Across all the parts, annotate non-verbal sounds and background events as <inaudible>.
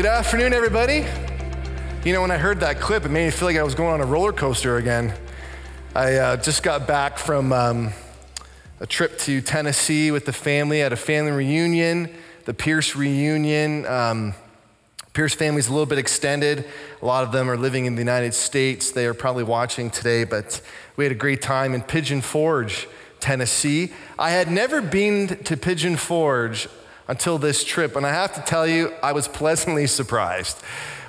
Good afternoon, everybody. You know, when I heard that clip, it made me feel like I was going on a roller coaster again. I uh, just got back from um, a trip to Tennessee with the family at a family reunion, the Pierce reunion. Um, Pierce family's a little bit extended. A lot of them are living in the United States. They are probably watching today, but we had a great time in Pigeon Forge, Tennessee. I had never been to Pigeon Forge until this trip. And I have to tell you, I was pleasantly surprised.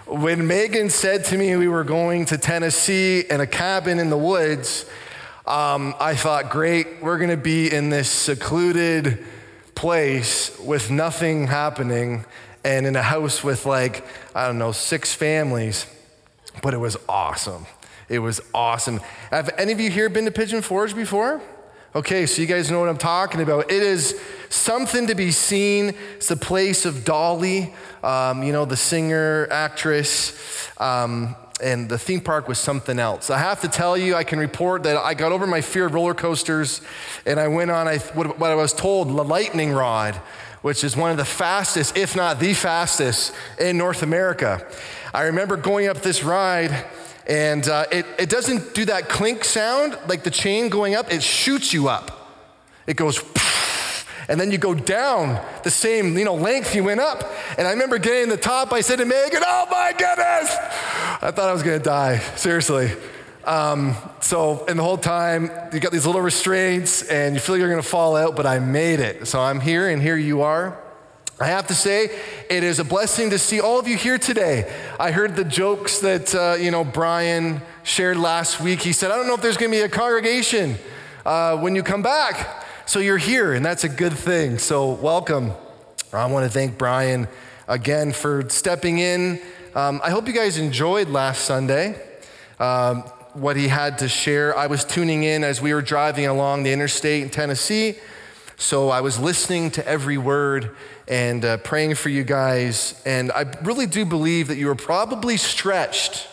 When Megan said to me we were going to Tennessee and a cabin in the woods, um, I thought, great, we're going to be in this secluded place with nothing happening and in a house with like, I don't know, six families. But it was awesome. It was awesome. Have any of you here been to Pigeon Forge before? Okay, so you guys know what I'm talking about. It is something to be seen. It's the place of Dolly, um, you know, the singer, actress. Um, and the theme park was something else. I have to tell you, I can report that I got over my fear of roller coasters and I went on I, what, what I was told, the lightning rod, which is one of the fastest, if not the fastest, in North America. I remember going up this ride and uh, it, it doesn't do that clink sound like the chain going up, it shoots you up. It goes, <laughs> and then you go down the same you know, length you went up. And I remember getting to the top, I said to Megan, oh my goodness! I thought I was gonna die, seriously. Um, so, and the whole time, you got these little restraints and you feel you're gonna fall out, but I made it. So I'm here, and here you are. I have to say, it is a blessing to see all of you here today. I heard the jokes that, uh, you know, Brian shared last week. He said, I don't know if there's going to be a congregation uh, when you come back. So you're here, and that's a good thing. So welcome. I want to thank Brian again for stepping in. Um, I hope you guys enjoyed last Sunday. Um, what he had to share. I was tuning in as we were driving along the interstate in Tennessee. So I was listening to every word and uh, praying for you guys. And I really do believe that you were probably stretched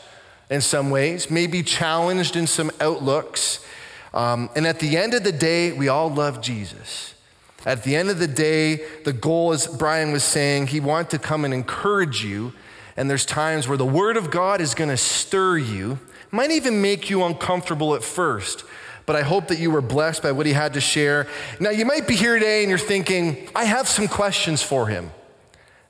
in some ways, maybe challenged in some outlooks. Um, and at the end of the day, we all love Jesus. At the end of the day, the goal, as Brian was saying, he wanted to come and encourage you. And there's times where the Word of God is going to stir you, might even make you uncomfortable at first but I hope that you were blessed by what he had to share. Now, you might be here today and you're thinking, I have some questions for him.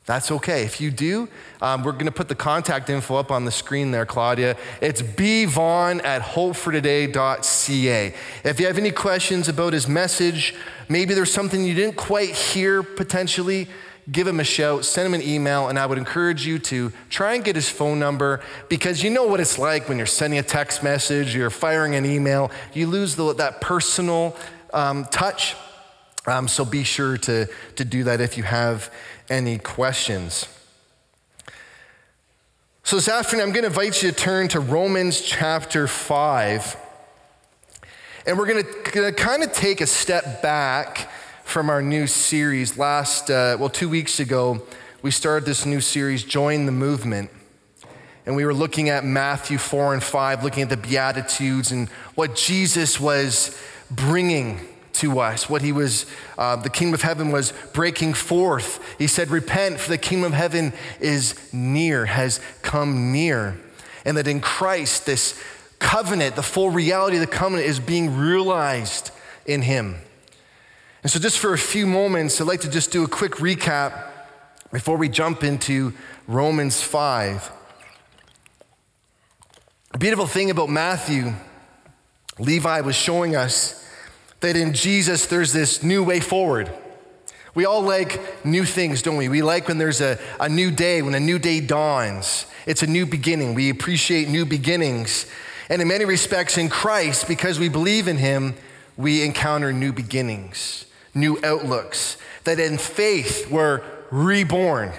That's okay. If you do, um, we're going to put the contact info up on the screen there, Claudia. It's bvaughn at hopefortoday.ca. If you have any questions about his message, maybe there's something you didn't quite hear potentially, give him a shout, send him an email, and I would encourage you to try and get his phone number because you know what it's like when you're sending a text message, you're firing an email, you lose the, that personal um, touch. Um, so be sure to, to do that if you have any questions. So this afternoon, I'm going to invite you to turn to Romans chapter 5. And we're going to kind of take a step back from our new series. Last, uh, well, two weeks ago, we started this new series, Join the Movement. And we were looking at Matthew 4 and 5, looking at the Beatitudes and what Jesus was bringing to us, what he was, uh, the kingdom of heaven was breaking forth. He said, Repent, for the kingdom of heaven is near, has come near. And that in Christ, this covenant, the full reality of the covenant, is being realized in him. And so, just for a few moments, I'd like to just do a quick recap before we jump into Romans 5. A beautiful thing about Matthew, Levi was showing us that in Jesus there's this new way forward. We all like new things, don't we? We like when there's a, a new day, when a new day dawns. It's a new beginning. We appreciate new beginnings. And in many respects, in Christ, because we believe in Him, we encounter new beginnings new outlooks, that in faith we're reborn.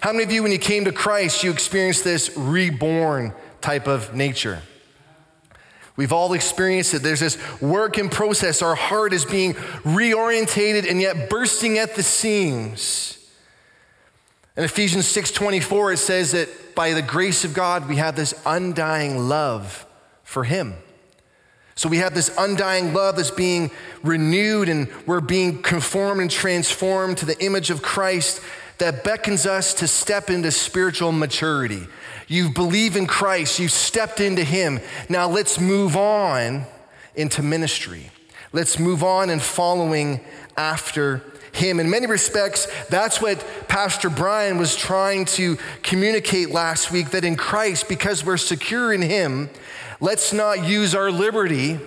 How many of you, when you came to Christ, you experienced this reborn type of nature? We've all experienced it. There's this work in process. Our heart is being reorientated and yet bursting at the seams. In Ephesians 6:24 it says that by the grace of God we have this undying love for him. So we have this undying love that's being renewed, and we're being conformed and transformed to the image of Christ that beckons us to step into spiritual maturity. You believe in Christ, you stepped into Him. Now let's move on into ministry. Let's move on and following after him. In many respects, that's what Pastor Brian was trying to communicate last week that in Christ, because we're secure in him, let's not use our liberty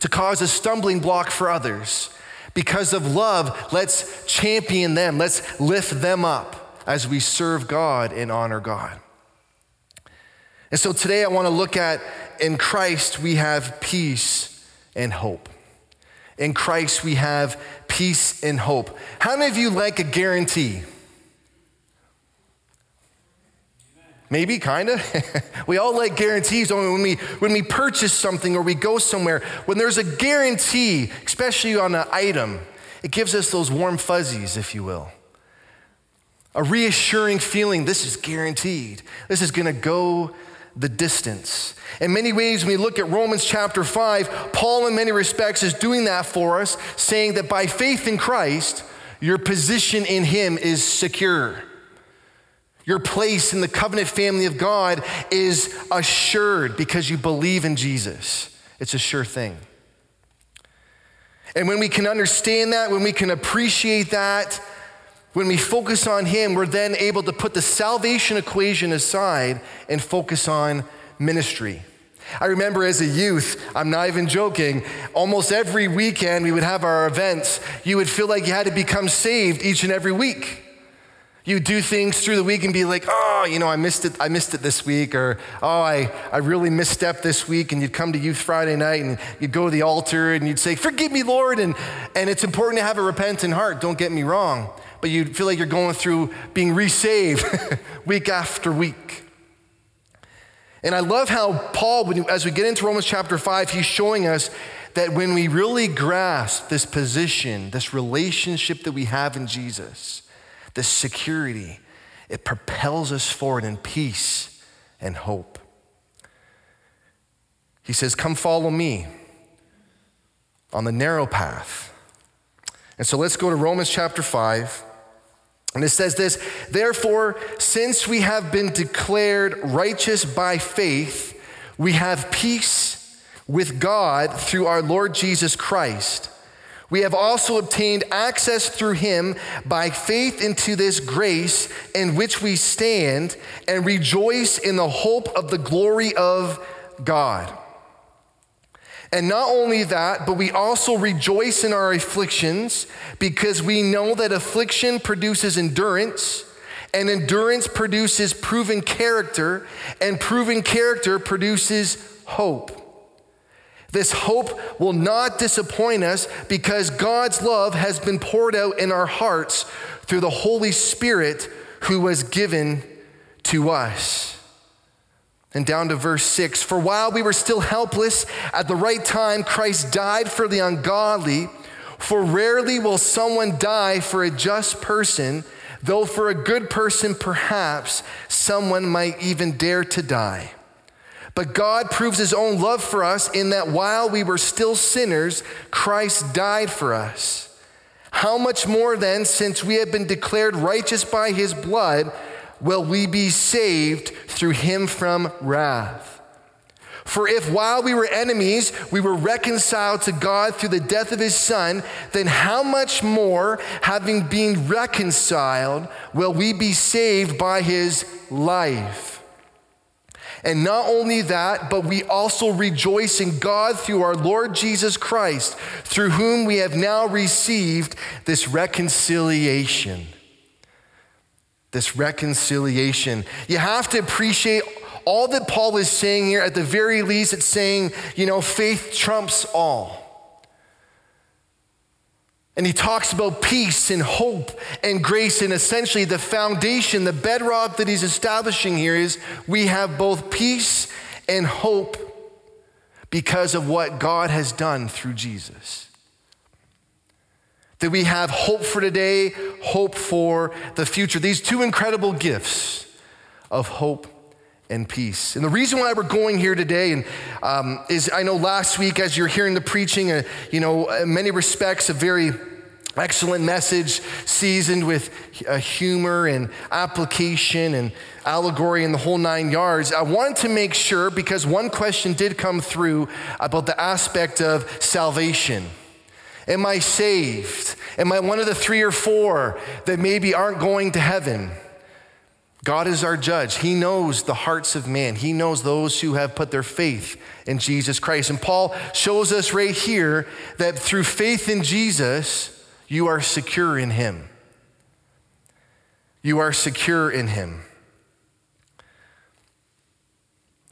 to cause a stumbling block for others. Because of love, let's champion them, let's lift them up as we serve God and honor God. And so today I want to look at in Christ we have peace and hope. In Christ we have peace and hope. How many of you like a guarantee? Maybe, kind of. <laughs> we all like guarantees when we, when we purchase something or we go somewhere. When there's a guarantee, especially on an item, it gives us those warm fuzzies, if you will. A reassuring feeling this is guaranteed. This is going to go the distance. In many ways, when we look at Romans chapter 5, Paul, in many respects, is doing that for us, saying that by faith in Christ, your position in Him is secure. Your place in the covenant family of God is assured because you believe in Jesus. It's a sure thing. And when we can understand that, when we can appreciate that, when we focus on Him, we're then able to put the salvation equation aside and focus on ministry. I remember as a youth, I'm not even joking, almost every weekend we would have our events. You would feel like you had to become saved each and every week. You do things through the week and be like, oh, you know, I missed it, I missed it this week, or oh, I, I really misstepped this week, and you'd come to Youth Friday night and you'd go to the altar and you'd say, Forgive me, Lord. And, and it's important to have a repentant heart, don't get me wrong. But you feel like you're going through being resaved <laughs> week after week. And I love how Paul, as we get into Romans chapter 5, he's showing us that when we really grasp this position, this relationship that we have in Jesus, this security, it propels us forward in peace and hope. He says, Come follow me on the narrow path. And so let's go to Romans chapter 5. And it says this Therefore, since we have been declared righteous by faith, we have peace with God through our Lord Jesus Christ we have also obtained access through him by faith into this grace in which we stand and rejoice in the hope of the glory of God. And not only that, but we also rejoice in our afflictions because we know that affliction produces endurance, and endurance produces proven character, and proven character produces hope. This hope will not disappoint us because God's love has been poured out in our hearts through the Holy Spirit who was given to us. And down to verse 6 For while we were still helpless, at the right time, Christ died for the ungodly. For rarely will someone die for a just person, though for a good person, perhaps someone might even dare to die. But God proves his own love for us in that while we were still sinners, Christ died for us. How much more then, since we have been declared righteous by his blood, will we be saved through him from wrath? For if while we were enemies, we were reconciled to God through the death of his son, then how much more, having been reconciled, will we be saved by his life? And not only that, but we also rejoice in God through our Lord Jesus Christ, through whom we have now received this reconciliation. This reconciliation. You have to appreciate all that Paul is saying here. At the very least, it's saying, you know, faith trumps all. And he talks about peace and hope and grace, and essentially the foundation, the bedrock that he's establishing here is we have both peace and hope because of what God has done through Jesus. That we have hope for today, hope for the future. These two incredible gifts of hope and peace. And the reason why we're going here today and, um, is I know last week, as you're hearing the preaching, uh, you know, in many respects, a very Excellent message, seasoned with uh, humor and application and allegory and the whole nine yards. I wanted to make sure because one question did come through about the aspect of salvation. Am I saved? Am I one of the three or four that maybe aren't going to heaven? God is our judge. He knows the hearts of man. He knows those who have put their faith in Jesus Christ. And Paul shows us right here that through faith in Jesus, you are secure in Him. You are secure in Him.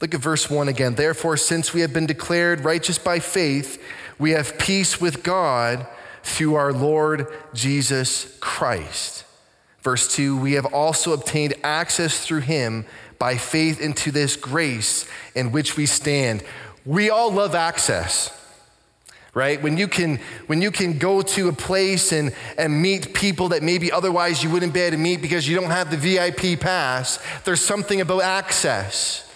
Look at verse 1 again. Therefore, since we have been declared righteous by faith, we have peace with God through our Lord Jesus Christ. Verse 2 We have also obtained access through him by faith into this grace in which we stand. We all love access right? When you can, when you can go to a place and, and meet people that maybe otherwise you wouldn't be able to meet because you don't have the VIP pass, there's something about access.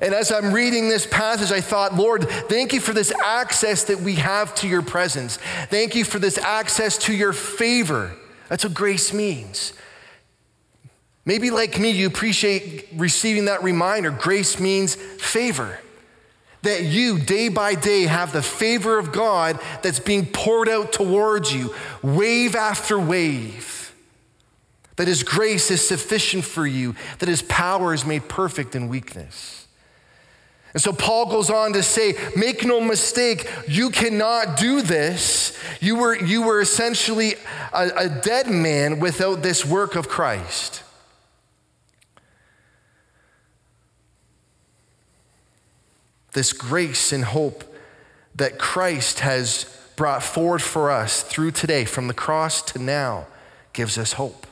And as I'm reading this passage, I thought, Lord, thank you for this access that we have to your presence. Thank you for this access to your favor. That's what grace means. Maybe like me, you appreciate receiving that reminder. Grace means favor that you, day by day, have the favor of God that's being poured out towards you, wave after wave. That His grace is sufficient for you, that His power is made perfect in weakness. And so Paul goes on to say, make no mistake, you cannot do this. You were, you were essentially a, a dead man without this work of Christ. this grace and hope that Christ has brought forward for us through today, from the cross to now, gives us hope.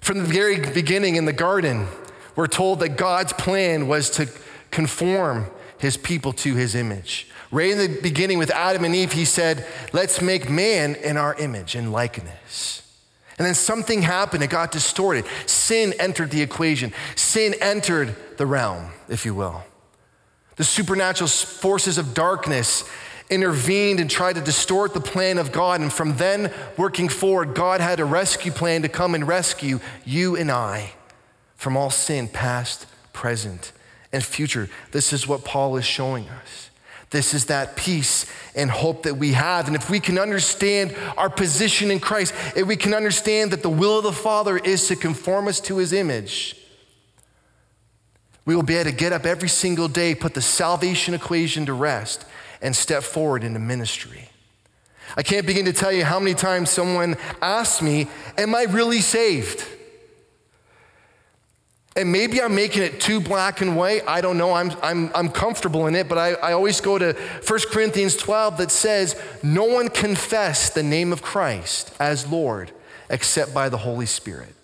From the very beginning in the garden, we're told that God's plan was to conform his people to his image. Right in the beginning with Adam and Eve, he said, Let's make man in our image and likeness. And then something happened, it got distorted. Sin entered the equation, sin entered the realm, if you will. The supernatural forces of darkness intervened and tried to distort the plan of God. And from then working forward, God had a rescue plan to come and rescue you and I from all sin, past, present, and future. This is what Paul is showing us. This is that peace and hope that we have. And if we can understand our position in Christ, if we can understand that the will of the Father is to conform us to his image, we will be able to get up every single day, put the salvation equation to rest, and step forward into ministry. I can't begin to tell you how many times someone asks me, Am I really saved? And maybe I'm making it too black and white. I don't know. I'm, I'm, I'm comfortable in it, but I, I always go to 1 Corinthians 12 that says, No one confess the name of Christ as Lord except by the Holy Spirit.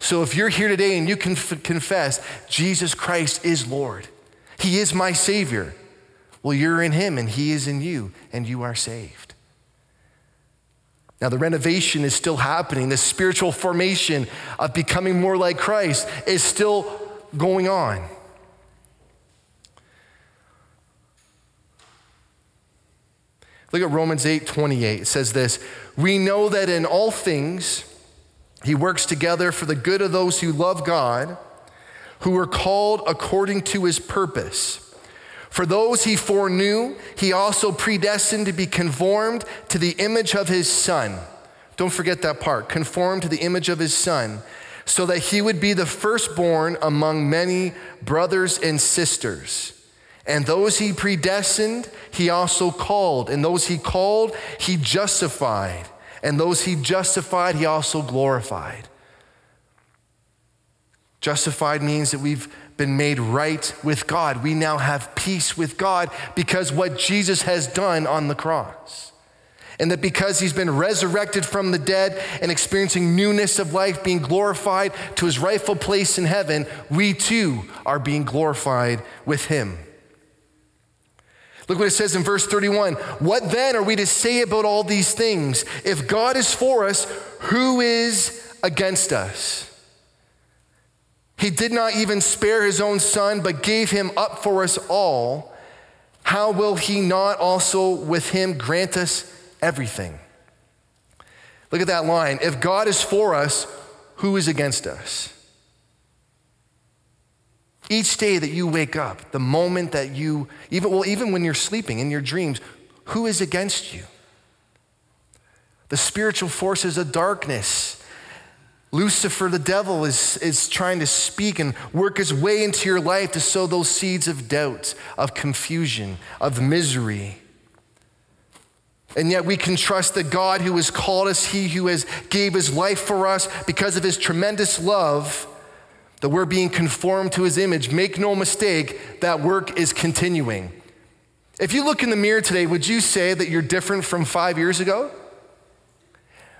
So if you're here today and you can confess Jesus Christ is Lord, He is my Savior, well, you're in Him and He is in you, and you are saved. Now, the renovation is still happening. The spiritual formation of becoming more like Christ is still going on. Look at Romans 8 28. It says this We know that in all things, he works together for the good of those who love God, who are called according to his purpose. For those he foreknew, he also predestined to be conformed to the image of his son. Don't forget that part conformed to the image of his son, so that he would be the firstborn among many brothers and sisters. And those he predestined, he also called. And those he called, he justified and those he justified, he also glorified. Justified means that we've been made right with God. We now have peace with God because what Jesus has done on the cross. And that because he's been resurrected from the dead and experiencing newness of life, being glorified to his rightful place in heaven, we too are being glorified with him. Look what it says in verse 31. What then are we to say about all these things? If God is for us, who is against us? He did not even spare his own son, but gave him up for us all. how will he not also with him grant us everything? Look at that line. If God is for us, who is against us? Each day that you wake up, the moment that you, even, well, even when you're sleeping in your dreams, who is against you? The spiritual forces of darkness. Lucifer, the devil, is, is trying to speak and work his way into your life to sow those seeds of doubt, of confusion, of misery. And yet we can trust that God who has called us, he who has gave his life for us because of his tremendous love, that we're being conformed to his image. Make no mistake, that work is continuing. If you look in the mirror today, would you say that you're different from five years ago?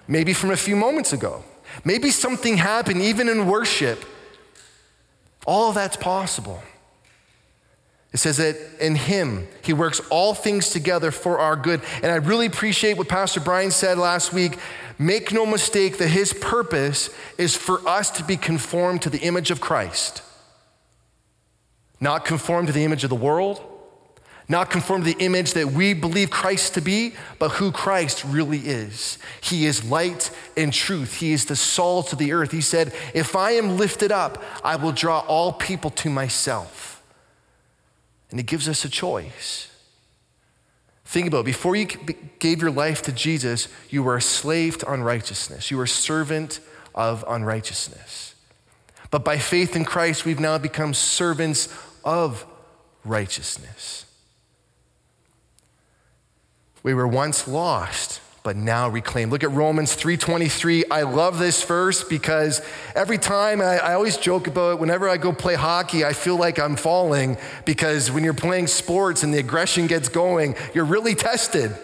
Maybe from a few moments ago. Maybe something happened even in worship. All that's possible. It says that in Him, He works all things together for our good. And I really appreciate what Pastor Brian said last week. Make no mistake that His purpose is for us to be conformed to the image of Christ, not conformed to the image of the world, not conform to the image that we believe Christ to be, but who Christ really is. He is light and truth. He is the salt of the earth. He said, If I am lifted up, I will draw all people to myself. And he gives us a choice. Think about it. Before you gave your life to Jesus, you were a slave to unrighteousness. You were a servant of unrighteousness. But by faith in Christ, we've now become servants of righteousness. We were once lost, but now reclaimed. Look at Romans 3:23. I love this verse because every time I, I, always joke about it, whenever I go play hockey, I feel like I'm falling because when you're playing sports and the aggression gets going, you're really tested.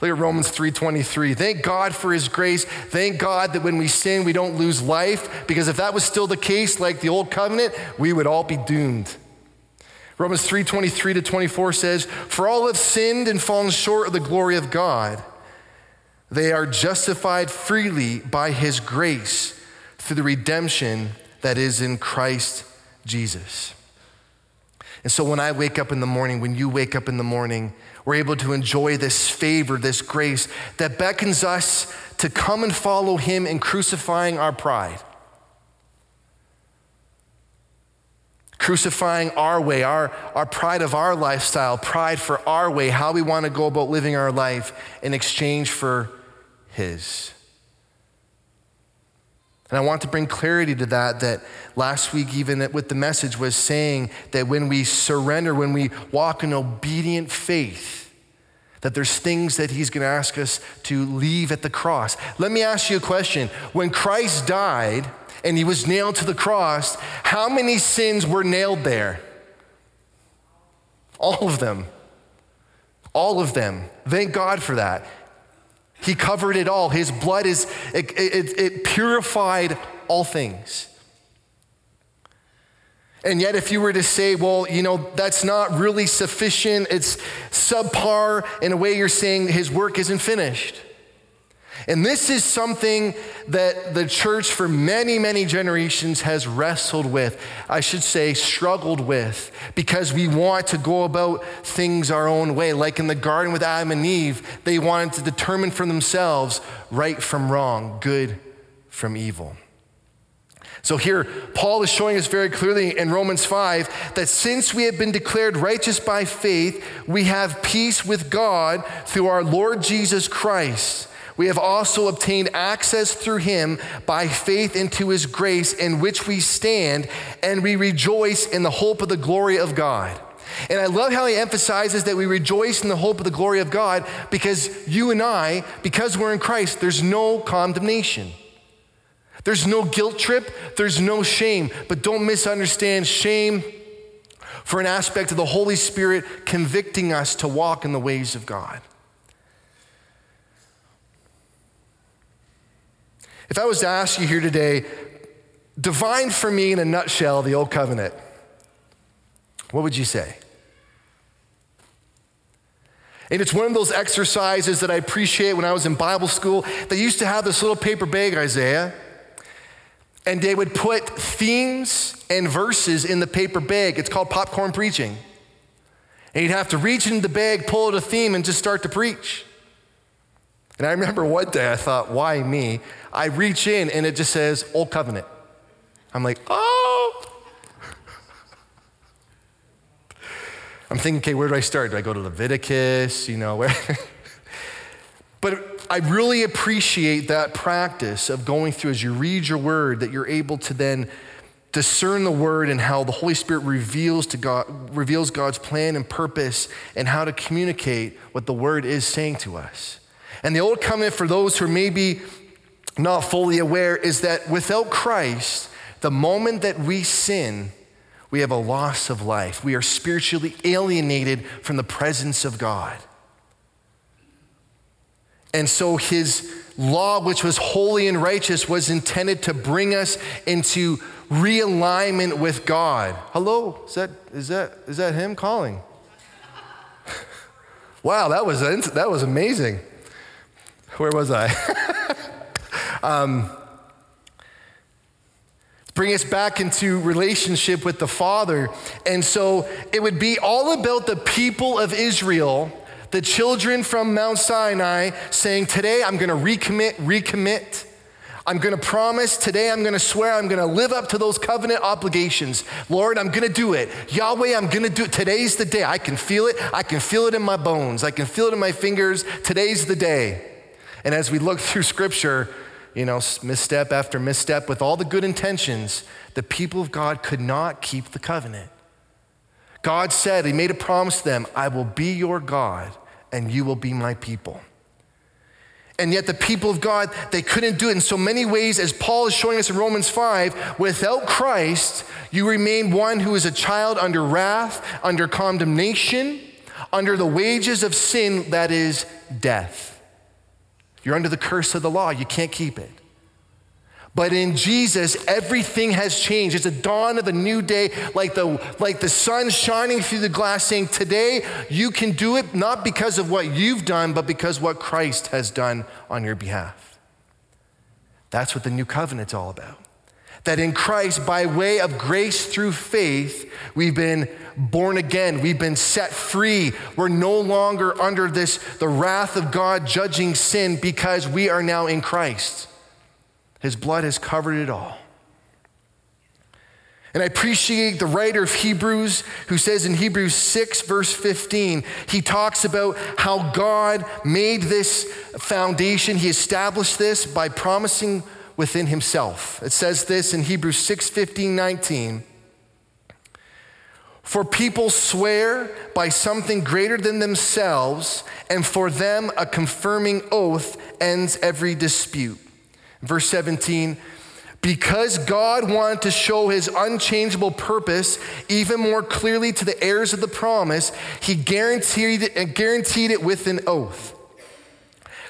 Look at Romans 3:23. Thank God for his grace. Thank God that when we sin, we don't lose life because if that was still the case like the old covenant, we would all be doomed. Romans 3 23 to 24 says, For all have sinned and fallen short of the glory of God. They are justified freely by his grace through the redemption that is in Christ Jesus. And so when I wake up in the morning, when you wake up in the morning, we're able to enjoy this favor, this grace that beckons us to come and follow him in crucifying our pride. Crucifying our way, our, our pride of our lifestyle, pride for our way, how we want to go about living our life in exchange for His. And I want to bring clarity to that, that last week, even with the message, was saying that when we surrender, when we walk in obedient faith, that there's things that he's going to ask us to leave at the cross. Let me ask you a question. When Christ died, and he was nailed to the cross, how many sins were nailed there? All of them. All of them. Thank God for that. He covered it all. His blood is, it, it, it purified all things. And yet, if you were to say, well, you know, that's not really sufficient, it's subpar, in a way you're saying his work isn't finished. And this is something that the church for many, many generations has wrestled with. I should say, struggled with, because we want to go about things our own way. Like in the garden with Adam and Eve, they wanted to determine for themselves right from wrong, good from evil. So here, Paul is showing us very clearly in Romans 5 that since we have been declared righteous by faith, we have peace with God through our Lord Jesus Christ we have also obtained access through him by faith into his grace in which we stand, and we rejoice in the hope of the glory of God. And I love how he emphasizes that we rejoice in the hope of the glory of God because you and I, because we're in Christ, there's no condemnation. There's no guilt trip, there's no shame. But don't misunderstand shame for an aspect of the Holy Spirit convicting us to walk in the ways of God. If I was to ask you here today, define for me in a nutshell the Old Covenant, what would you say? And it's one of those exercises that I appreciate when I was in Bible school. They used to have this little paper bag, Isaiah, and they would put themes and verses in the paper bag. It's called popcorn preaching. And you'd have to reach into the bag, pull out a theme, and just start to preach. And I remember one day I thought, why me? I reach in and it just says Old Covenant. I'm like, oh. I'm thinking, okay, where do I start? Do I go to Leviticus? You know, where? <laughs> but I really appreciate that practice of going through as you read your word, that you're able to then discern the word and how the Holy Spirit reveals to God reveals God's plan and purpose and how to communicate what the word is saying to us. And the old covenant for those who are maybe not fully aware is that without Christ, the moment that we sin, we have a loss of life. We are spiritually alienated from the presence of God. And so his law, which was holy and righteous, was intended to bring us into realignment with God. Hello? Is that, is that, is that him calling? <laughs> wow, that was, that was amazing. Where was I? <laughs> um, bring us back into relationship with the Father. And so it would be all about the people of Israel, the children from Mount Sinai, saying, Today I'm going to recommit, recommit I'm going to promise today, I'm going to swear, I'm going to live up to those covenant obligations. Lord, I'm going to do it. Yahweh, I'm going to do it. Today's the day. I can feel it. I can feel it in my bones. I can feel it in my fingers. Today's the day. And as we look through scripture, you know, misstep after misstep with all the good intentions, the people of God could not keep the covenant. God said, He made a promise to them I will be your God and you will be my people. And yet, the people of God, they couldn't do it in so many ways, as Paul is showing us in Romans 5. Without Christ, you remain one who is a child under wrath, under condemnation, under the wages of sin, that is death. You're under the curse of the law, you can't keep it. But in Jesus, everything has changed. It's a dawn of a new day, like the, like the sun shining through the glass, saying, Today you can do it not because of what you've done, but because what Christ has done on your behalf. That's what the new covenant's all about. That in Christ, by way of grace through faith, we've been born again. We've been set free. We're no longer under this, the wrath of God judging sin because we are now in Christ. His blood has covered it all. And I appreciate the writer of Hebrews who says in Hebrews 6, verse 15, he talks about how God made this foundation. He established this by promising within himself. It says this in Hebrews 6, 15, 19. For people swear by something greater than themselves, and for them a confirming oath ends every dispute. Verse 17, because God wanted to show his unchangeable purpose even more clearly to the heirs of the promise, he guaranteed it, guaranteed it with an oath.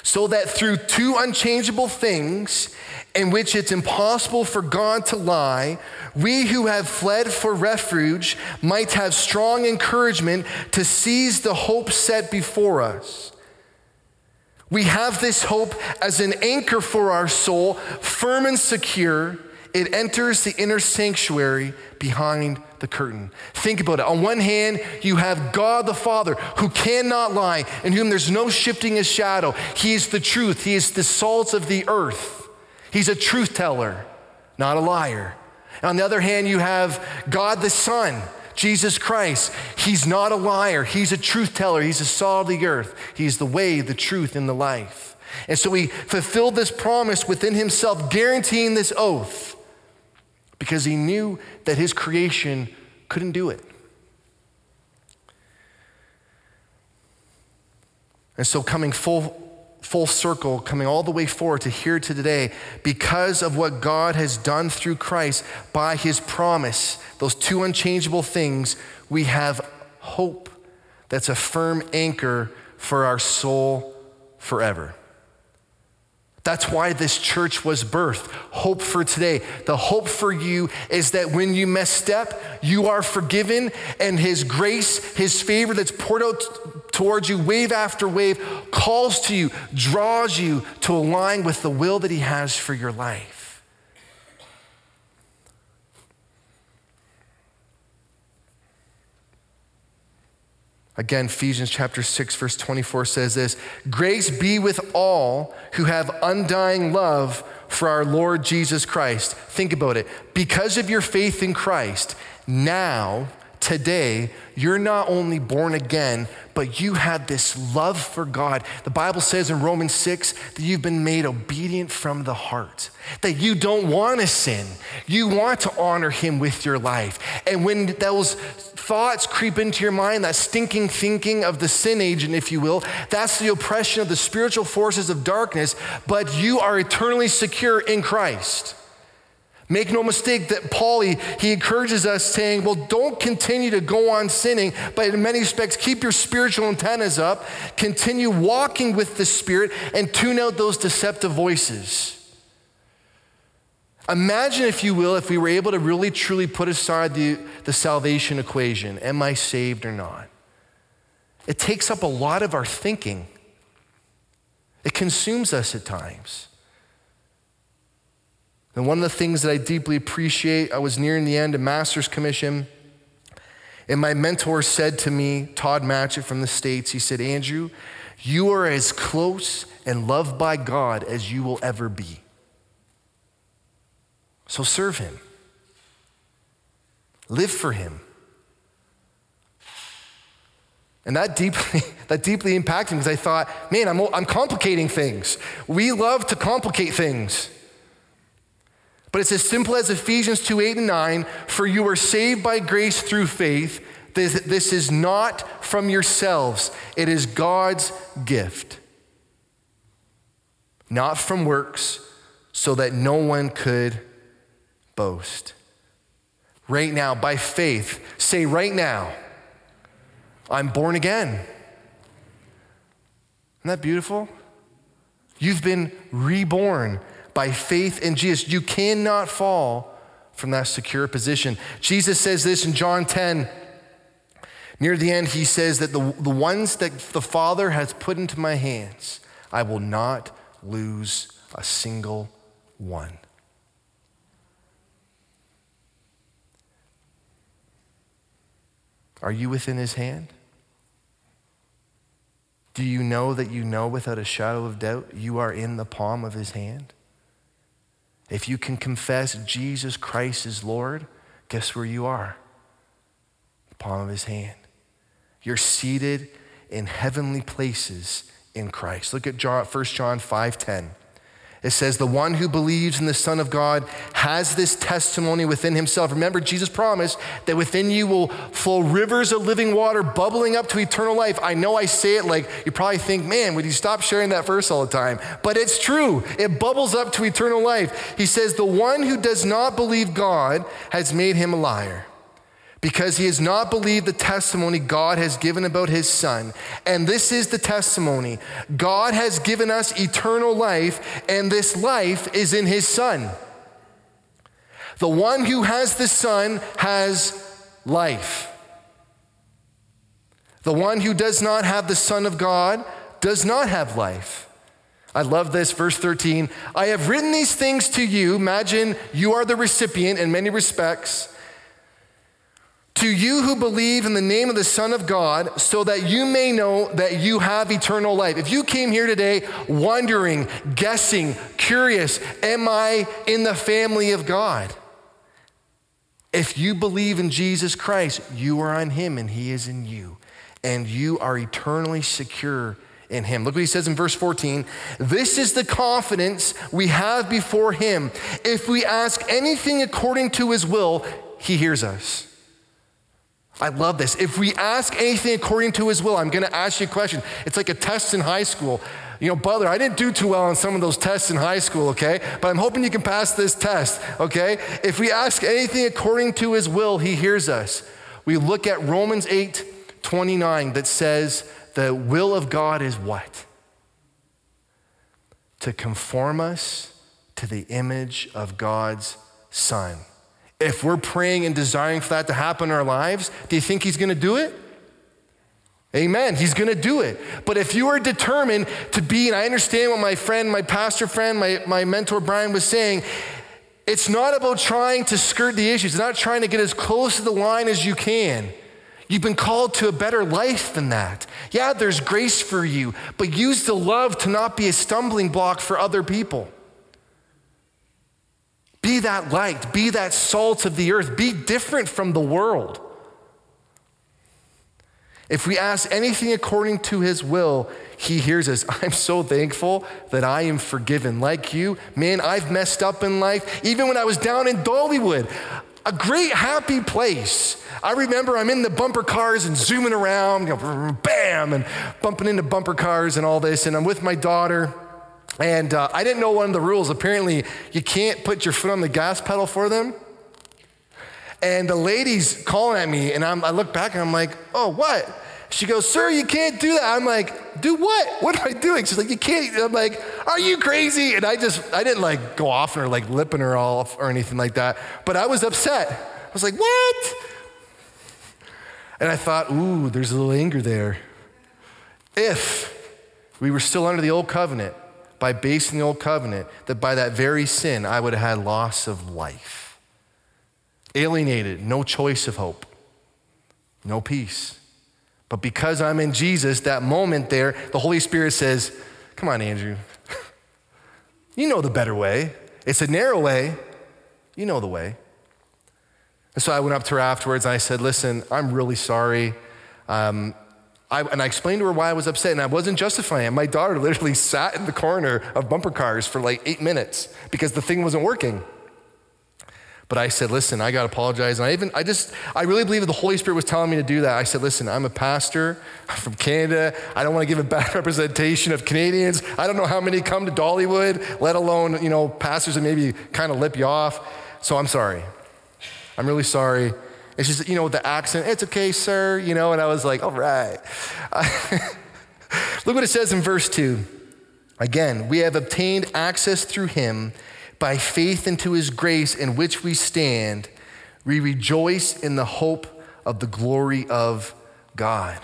So that through two unchangeable things, in which it's impossible for God to lie, we who have fled for refuge might have strong encouragement to seize the hope set before us. We have this hope as an anchor for our soul, firm and secure. It enters the inner sanctuary behind the curtain. Think about it. On one hand, you have God the Father who cannot lie, in whom there's no shifting his shadow. He is the truth, He is the salt of the earth. He's a truth teller, not a liar. On the other hand, you have God the Son Jesus Christ, He's not a liar. He's a truth teller. He's the salt of the earth. He's the way, the truth, and the life. And so He fulfilled this promise within Himself, guaranteeing this oath because He knew that His creation couldn't do it. And so, coming full full circle, coming all the way forward to here to today, because of what God has done through Christ by his promise, those two unchangeable things, we have hope that's a firm anchor for our soul forever. That's why this church was birthed. Hope for today. The hope for you is that when you mess up, you are forgiven, and His grace, His favor that's poured out towards you wave after wave calls to you, draws you to align with the will that He has for your life. Again, Ephesians chapter 6, verse 24 says this Grace be with all who have undying love for our Lord Jesus Christ. Think about it. Because of your faith in Christ, now, today, you're not only born again, but you have this love for God. The Bible says in Romans 6 that you've been made obedient from the heart, that you don't want to sin. You want to honor Him with your life. And when those thoughts creep into your mind, that stinking thinking of the sin agent, if you will, that's the oppression of the spiritual forces of darkness, but you are eternally secure in Christ. Make no mistake that Paul, he, he, encourages us saying, well, don't continue to go on sinning, but in many respects, keep your spiritual antennas up, continue walking with the Spirit, and tune out those deceptive voices. Imagine, if you will, if we were able to really truly put aside the, the salvation equation Am I saved or not? It takes up a lot of our thinking, it consumes us at times. And one of the things that I deeply appreciate, I was nearing the end of Master's Commission, and my mentor said to me, Todd Matchett from the States, he said, Andrew, you are as close and loved by God as you will ever be. So serve Him, live for Him. And that deeply, <laughs> that deeply impacted me because I thought, man, I'm, I'm complicating things. We love to complicate things. But it's as simple as Ephesians 2 8 and 9 for you are saved by grace through faith. This, this is not from yourselves, it is God's gift, not from works, so that no one could boast. Right now, by faith, say right now, I'm born again. Isn't that beautiful? You've been reborn by faith in Jesus. You cannot fall from that secure position. Jesus says this in John 10. Near the end, he says that the, the ones that the Father has put into my hands, I will not lose a single one. Are you within his hand? Do you know that you know without a shadow of doubt you are in the palm of his hand? If you can confess Jesus Christ is Lord, guess where you are? The palm of his hand. You're seated in heavenly places in Christ. Look at John, 1 John 5:10. It says, The one who believes in the Son of God has this testimony within himself. Remember, Jesus promised that within you will flow rivers of living water bubbling up to eternal life. I know I say it like you probably think, man, would you stop sharing that verse all the time? But it's true. It bubbles up to eternal life. He says, The one who does not believe God has made him a liar because he has not believed the testimony God has given about his son. And this is the testimony God has given us eternal life, and this life is in his son. The one who has the son has life. The one who does not have the Son of God does not have life. I love this, verse 13. I have written these things to you. Imagine you are the recipient in many respects to you who believe in the name of the Son of God, so that you may know that you have eternal life. If you came here today wondering, guessing, curious, am I in the family of God? If you believe in Jesus Christ, you are on Him and He is in you, and you are eternally secure in Him. Look what He says in verse 14 This is the confidence we have before Him. If we ask anything according to His will, He hears us. I love this. If we ask anything according to his will, I'm going to ask you a question. It's like a test in high school. You know, Butler, I didn't do too well on some of those tests in high school, okay? But I'm hoping you can pass this test, okay? If we ask anything according to his will, he hears us. We look at Romans 8 29 that says, the will of God is what? To conform us to the image of God's Son. If we're praying and desiring for that to happen in our lives, do you think He's going to do it? Amen. He's going to do it. But if you are determined to be, and I understand what my friend, my pastor friend, my, my mentor Brian was saying, it's not about trying to skirt the issues. It's not trying to get as close to the line as you can. You've been called to a better life than that. Yeah, there's grace for you, but use the love to not be a stumbling block for other people. Be that light, be that salt of the earth, be different from the world. If we ask anything according to his will, he hears us. <laughs> I'm so thankful that I am forgiven. Like you, man, I've messed up in life. Even when I was down in Dollywood, a great, happy place. I remember I'm in the bumper cars and zooming around, you know, bam, and bumping into bumper cars and all this. And I'm with my daughter. And uh, I didn't know one of the rules. Apparently, you can't put your foot on the gas pedal for them. And the lady's calling at me, and I'm, I look back and I'm like, oh, what? She goes, Sir, you can't do that. I'm like, Do what? What am I doing? She's like, You can't. I'm like, Are you crazy? And I just, I didn't like go off on her, like lipping her off or anything like that. But I was upset. I was like, What? And I thought, Ooh, there's a little anger there. If we were still under the old covenant, by basing the old covenant, that by that very sin, I would have had loss of life. Alienated, no choice of hope, no peace. But because I'm in Jesus, that moment there, the Holy Spirit says, Come on, Andrew. <laughs> you know the better way. It's a narrow way. You know the way. And so I went up to her afterwards and I said, Listen, I'm really sorry. Um, I, and I explained to her why I was upset, and I wasn't justifying it. My daughter literally sat in the corner of bumper cars for like eight minutes because the thing wasn't working. But I said, listen, I got to apologize. And I even, I just, I really believe that the Holy Spirit was telling me to do that. I said, listen, I'm a pastor I'm from Canada. I don't want to give a <laughs> bad representation of Canadians. I don't know how many come to Dollywood, let alone, you know, pastors that maybe kind of lip you off. So I'm sorry. I'm really sorry. It's just, you know, with the accent, it's okay, sir, you know, and I was like, all right. <laughs> Look what it says in verse 2. Again, we have obtained access through him by faith into his grace in which we stand, we rejoice in the hope of the glory of God.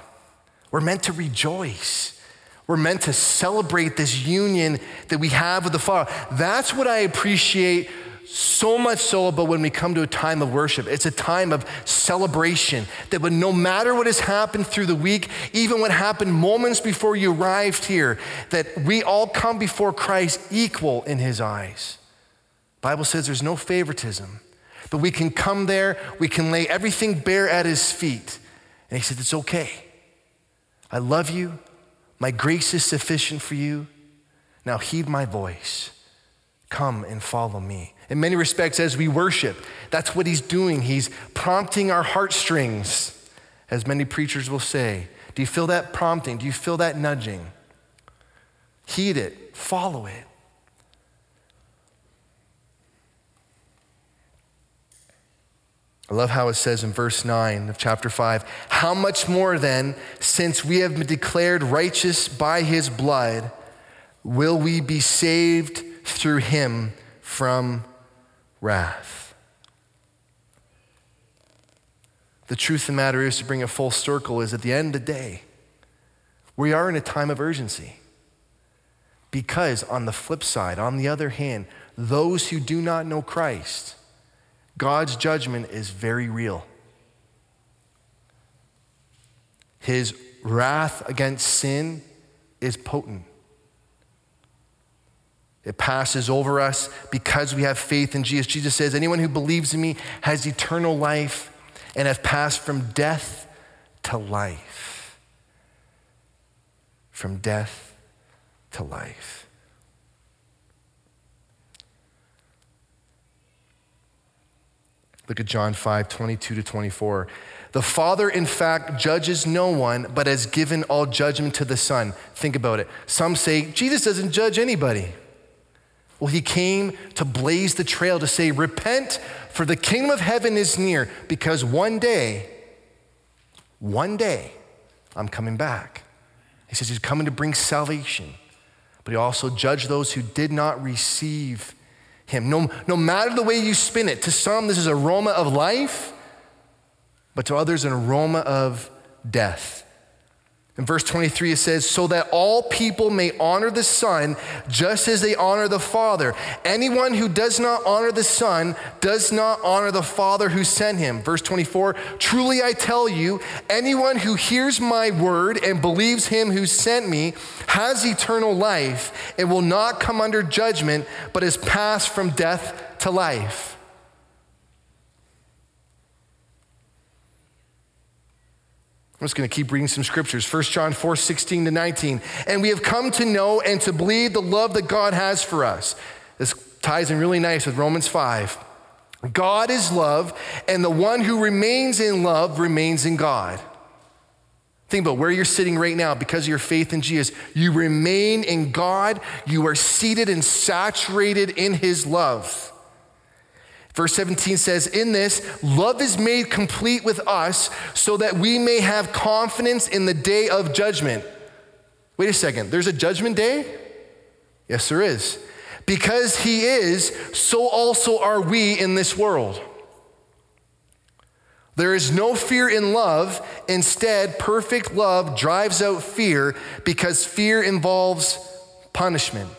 We're meant to rejoice. We're meant to celebrate this union that we have with the Father. That's what I appreciate so much so about when we come to a time of worship. It's a time of celebration that when no matter what has happened through the week, even what happened moments before you arrived here, that we all come before Christ equal in his eyes. Bible says there's no favoritism, but we can come there, we can lay everything bare at his feet. And he said, It's okay. I love you. My grace is sufficient for you. Now heed my voice. Come and follow me. In many respects, as we worship, that's what he's doing. He's prompting our heartstrings, as many preachers will say. Do you feel that prompting? Do you feel that nudging? Heed it, follow it. I love how it says in verse 9 of chapter 5 How much more then, since we have been declared righteous by his blood, will we be saved through him from wrath? The truth of the matter is, to bring a full circle, is at the end of the day, we are in a time of urgency. Because on the flip side, on the other hand, those who do not know Christ, God's judgment is very real. His wrath against sin is potent. It passes over us because we have faith in Jesus. Jesus says, Anyone who believes in me has eternal life and have passed from death to life. From death to life. Look at John 5, 22 to 24. The Father, in fact, judges no one, but has given all judgment to the Son. Think about it. Some say Jesus doesn't judge anybody. Well, he came to blaze the trail to say, Repent, for the kingdom of heaven is near, because one day, one day, I'm coming back. He says he's coming to bring salvation, but he also judged those who did not receive him. No, no matter the way you spin it, to some, this is aroma of life, but to others, an aroma of death. In verse 23, it says, So that all people may honor the Son just as they honor the Father. Anyone who does not honor the Son does not honor the Father who sent him. Verse 24, Truly I tell you, anyone who hears my word and believes him who sent me has eternal life and will not come under judgment, but is passed from death to life. I'm just going to keep reading some scriptures. 1 John 4 16 to 19. And we have come to know and to believe the love that God has for us. This ties in really nice with Romans 5. God is love, and the one who remains in love remains in God. Think about where you're sitting right now because of your faith in Jesus. You remain in God, you are seated and saturated in his love. Verse 17 says, In this, love is made complete with us so that we may have confidence in the day of judgment. Wait a second, there's a judgment day? Yes, there is. Because he is, so also are we in this world. There is no fear in love. Instead, perfect love drives out fear because fear involves punishment.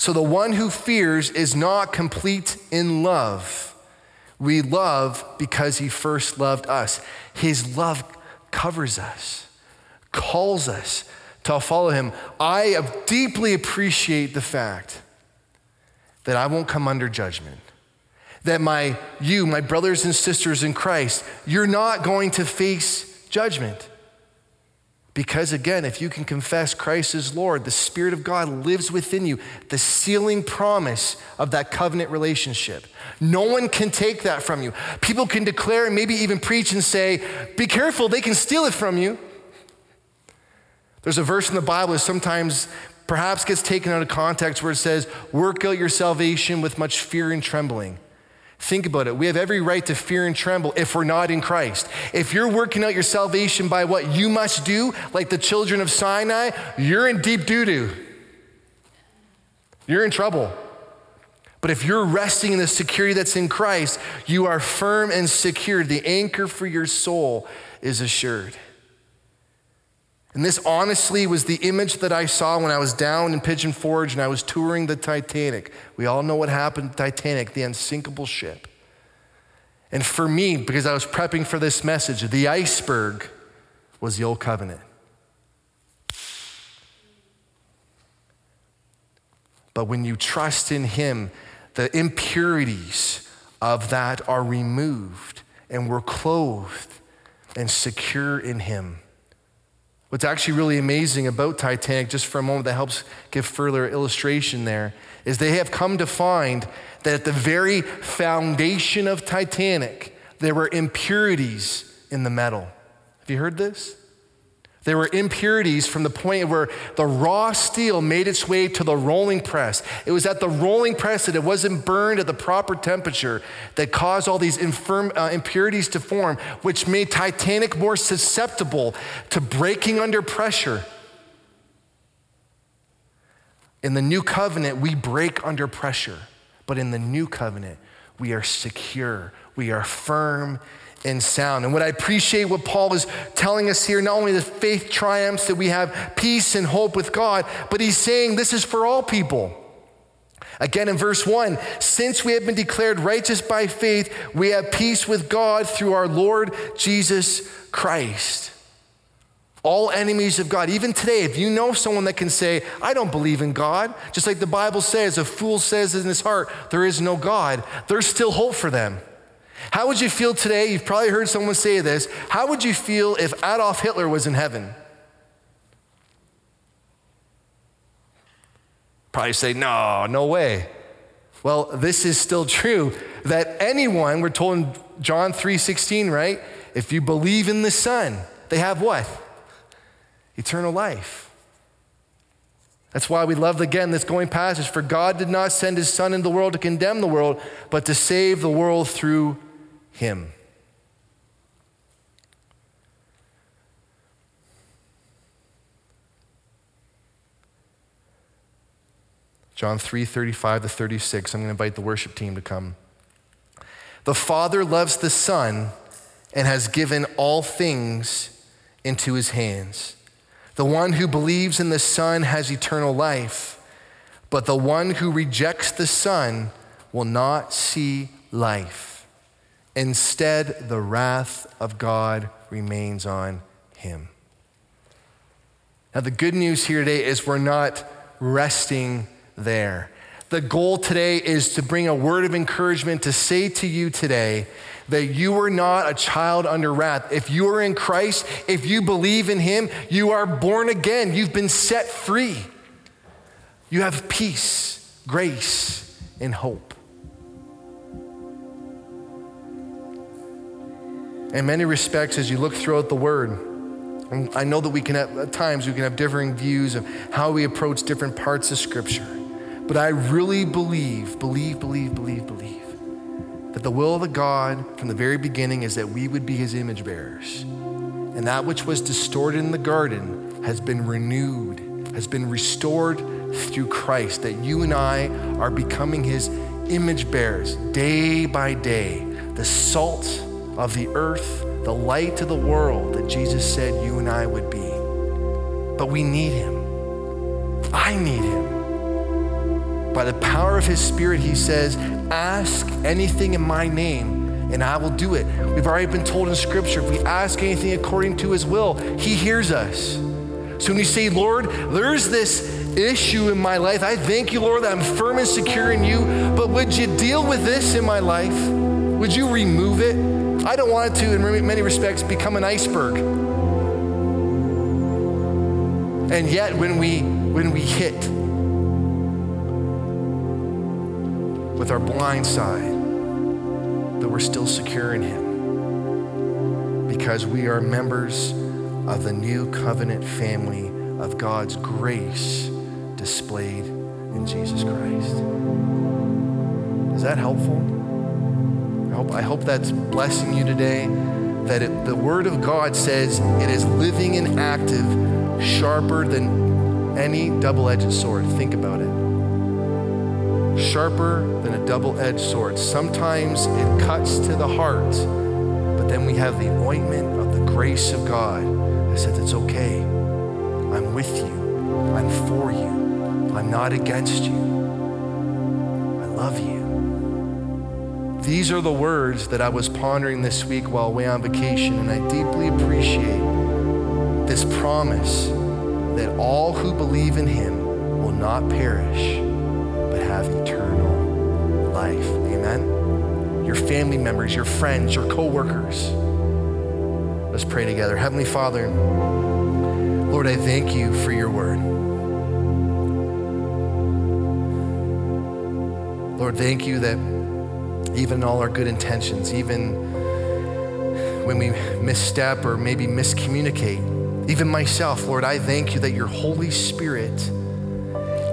So the one who fears is not complete in love. We love because he first loved us. His love covers us, calls us to follow him. I deeply appreciate the fact that I won't come under judgment. That my you, my brothers and sisters in Christ, you're not going to face judgment. Because again, if you can confess Christ as Lord, the Spirit of God lives within you, the sealing promise of that covenant relationship. No one can take that from you. People can declare and maybe even preach and say, Be careful, they can steal it from you. There's a verse in the Bible that sometimes perhaps gets taken out of context where it says, Work out your salvation with much fear and trembling. Think about it. We have every right to fear and tremble if we're not in Christ. If you're working out your salvation by what you must do, like the children of Sinai, you're in deep doo doo. You're in trouble. But if you're resting in the security that's in Christ, you are firm and secure. The anchor for your soul is assured. And this honestly was the image that I saw when I was down in Pigeon Forge and I was touring the Titanic. We all know what happened to Titanic, the unsinkable ship. And for me, because I was prepping for this message, the iceberg was the old covenant. But when you trust in Him, the impurities of that are removed and we're clothed and secure in Him. What's actually really amazing about Titanic, just for a moment, that helps give further illustration there, is they have come to find that at the very foundation of Titanic, there were impurities in the metal. Have you heard this? There were impurities from the point where the raw steel made its way to the rolling press. It was at the rolling press that it wasn't burned at the proper temperature that caused all these infirm, uh, impurities to form, which made Titanic more susceptible to breaking under pressure. In the new covenant, we break under pressure, but in the new covenant, we are secure, we are firm and sound. And what I appreciate what Paul is telling us here, not only the faith triumphs that we have peace and hope with God, but he's saying this is for all people. Again, in verse 1, since we have been declared righteous by faith, we have peace with God through our Lord Jesus Christ. All enemies of God. Even today, if you know someone that can say, I don't believe in God, just like the Bible says, a fool says in his heart, there is no God, there's still hope for them. How would you feel today? You've probably heard someone say this. How would you feel if Adolf Hitler was in heaven? Probably say, no, no way. Well, this is still true that anyone, we're told in John 3:16, right? If you believe in the Son, they have what? Eternal life. That's why we love again this going passage. For God did not send his Son into the world to condemn the world, but to save the world through him. John 3 35 to 36. I'm going to invite the worship team to come. The Father loves the Son and has given all things into his hands. The one who believes in the Son has eternal life, but the one who rejects the Son will not see life. Instead, the wrath of God remains on him. Now, the good news here today is we're not resting there. The goal today is to bring a word of encouragement to say to you today that you are not a child under wrath. If you are in Christ, if you believe in Him, you are born again. You've been set free. You have peace, grace, and hope. In many respects, as you look throughout the Word, I know that we can have, at times, we can have differing views of how we approach different parts of Scripture. But I really believe, believe, believe, believe, believe that the will of the God from the very beginning is that we would be his image bearers. And that which was distorted in the garden has been renewed, has been restored through Christ, that you and I are becoming his image bearers day by day, the salt of the earth, the light of the world that Jesus said you and I would be. But we need him. I need him. By the power of his spirit, he says, Ask anything in my name, and I will do it. We've already been told in scripture, if we ask anything according to his will, he hears us. So when you say, Lord, there's this issue in my life, I thank you, Lord, that I'm firm and secure in you, but would you deal with this in my life? Would you remove it? I don't want it to, in many respects, become an iceberg. And yet, when we, when we hit, with our blind side that we're still secure in Him because we are members of the new covenant family of God's grace displayed in Jesus Christ. Is that helpful? I hope, I hope that's blessing you today. That it, the Word of God says it is living and active, sharper than any double edged sword. Think about it sharper than a double edged sword. Sometimes it cuts to the heart, but then we have the ointment of the grace of God that says it's okay. I'm with you, I'm for you, I'm not against you, I love you. These are the words that I was pondering this week while away on vacation, and I deeply appreciate this promise that all who believe in him will not perish but have eternal life. Amen? Your family members, your friends, your coworkers. Let's pray together. Heavenly Father, Lord, I thank you for your word. Lord, thank you that even all our good intentions, even when we misstep or maybe miscommunicate, even myself, Lord, I thank you that your Holy Spirit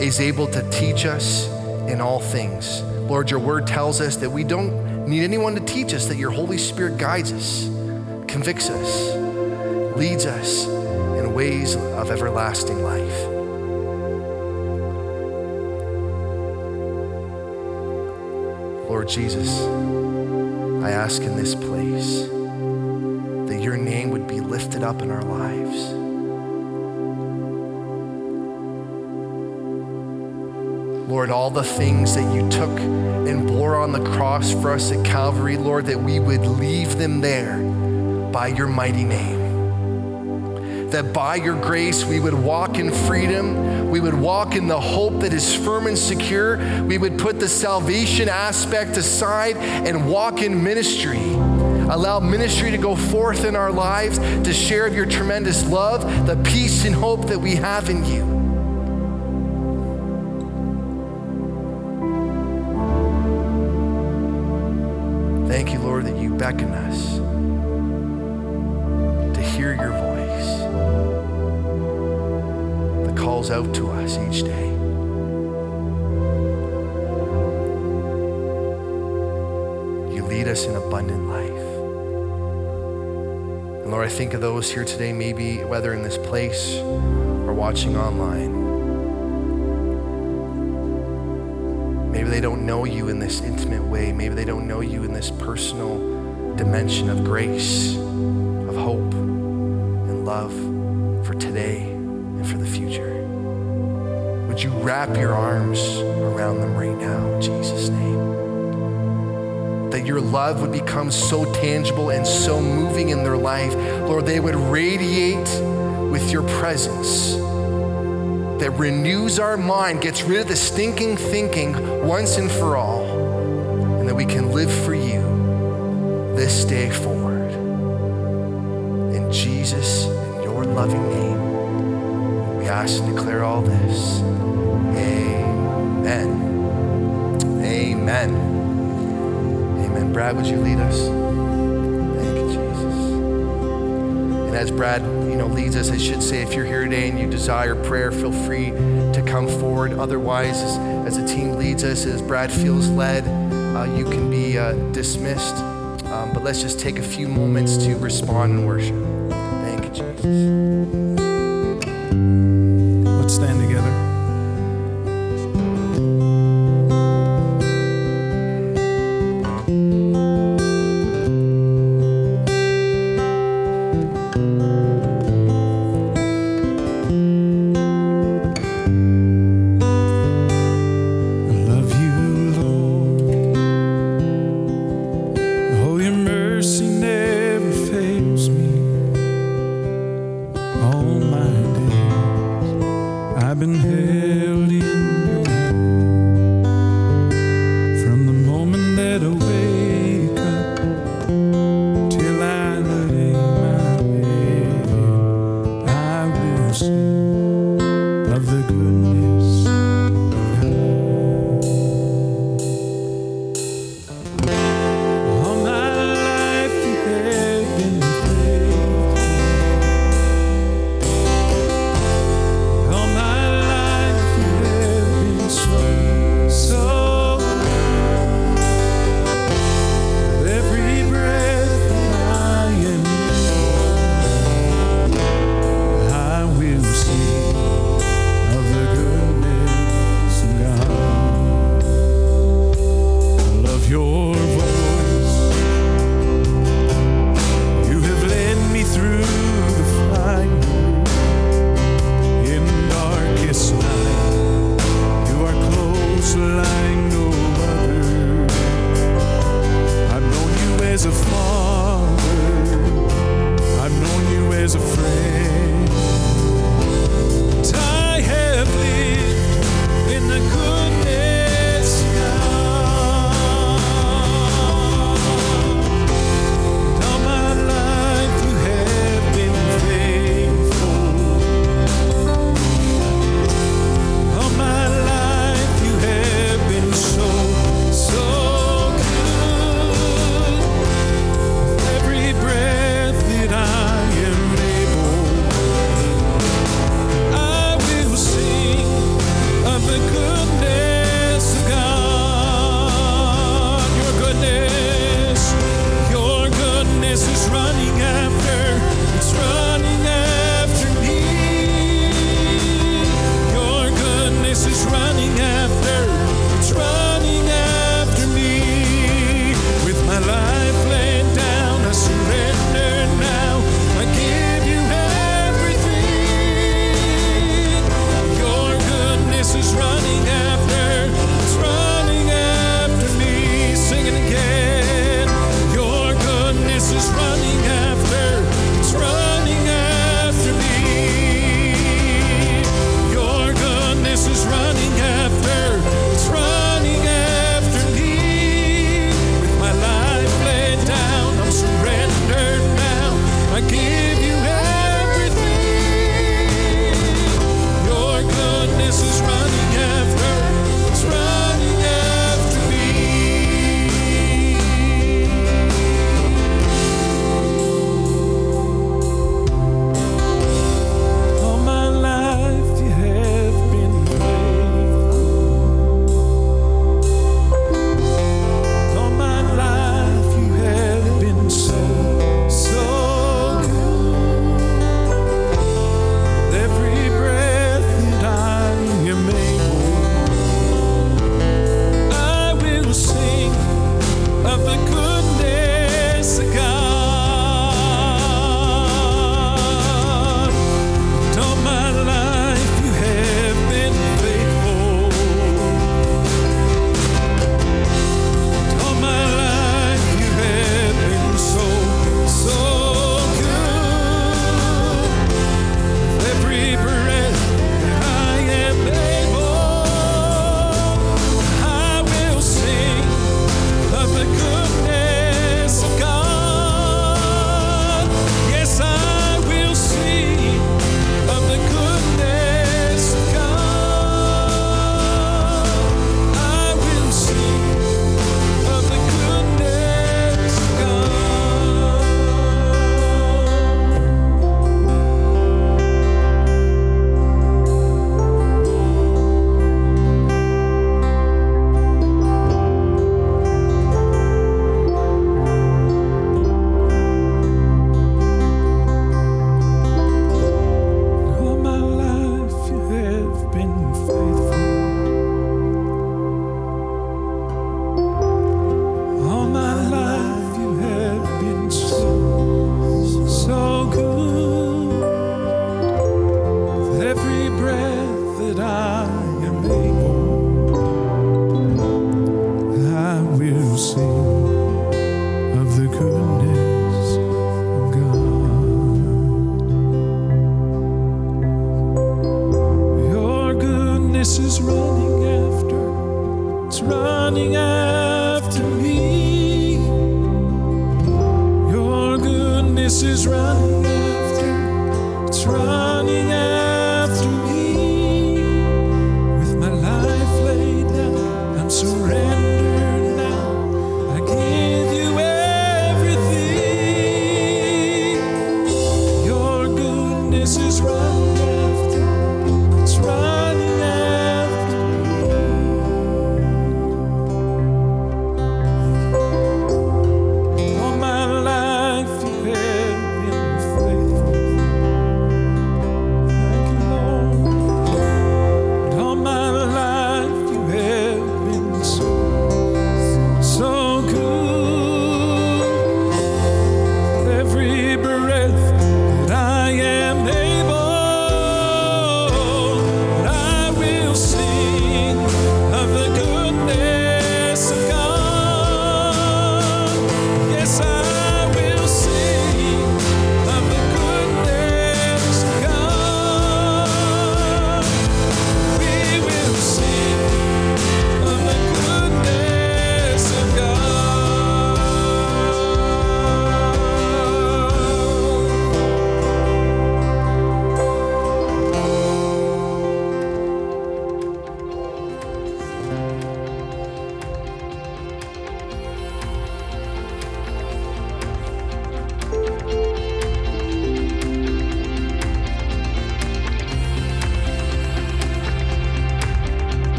is able to teach us in all things. Lord, your word tells us that we don't need anyone to teach us, that your Holy Spirit guides us, convicts us, leads us in ways of everlasting life. Lord Jesus, I ask in this place that your name would be lifted up in our lives. Lord, all the things that you took and bore on the cross for us at Calvary, Lord, that we would leave them there by your mighty name. That by your grace we would walk in freedom, we would walk in the hope that is firm and secure, we would put the salvation aspect aside and walk in ministry. Allow ministry to go forth in our lives to share of your tremendous love, the peace and hope that we have in you. Thank you, Lord, that you beckon us each day. You lead us in abundant life. And Lord, I think of those here today, maybe whether in this place or watching online. Maybe they don't know you in this intimate way. Maybe they don't know you in this personal dimension of grace, of hope, and love for today Would you wrap your arms around them right now in Jesus' name? That your love would become so tangible and so moving in their life. Lord, they would radiate with your presence that renews our mind, gets rid of the stinking thinking once and for all, and that we can live for you this day forward. In Jesus, in your loving name, we ask and declare all this. Amen. Amen. Amen. Brad, would you lead us? Thank you, Jesus. And as Brad, you know, leads us, I should say, if you're here today and you desire prayer, feel free to come forward. Otherwise, as, as the team leads us, as Brad feels led, uh, you can be uh, dismissed. Um, but let's just take a few moments to respond and worship. Thank you, Jesus.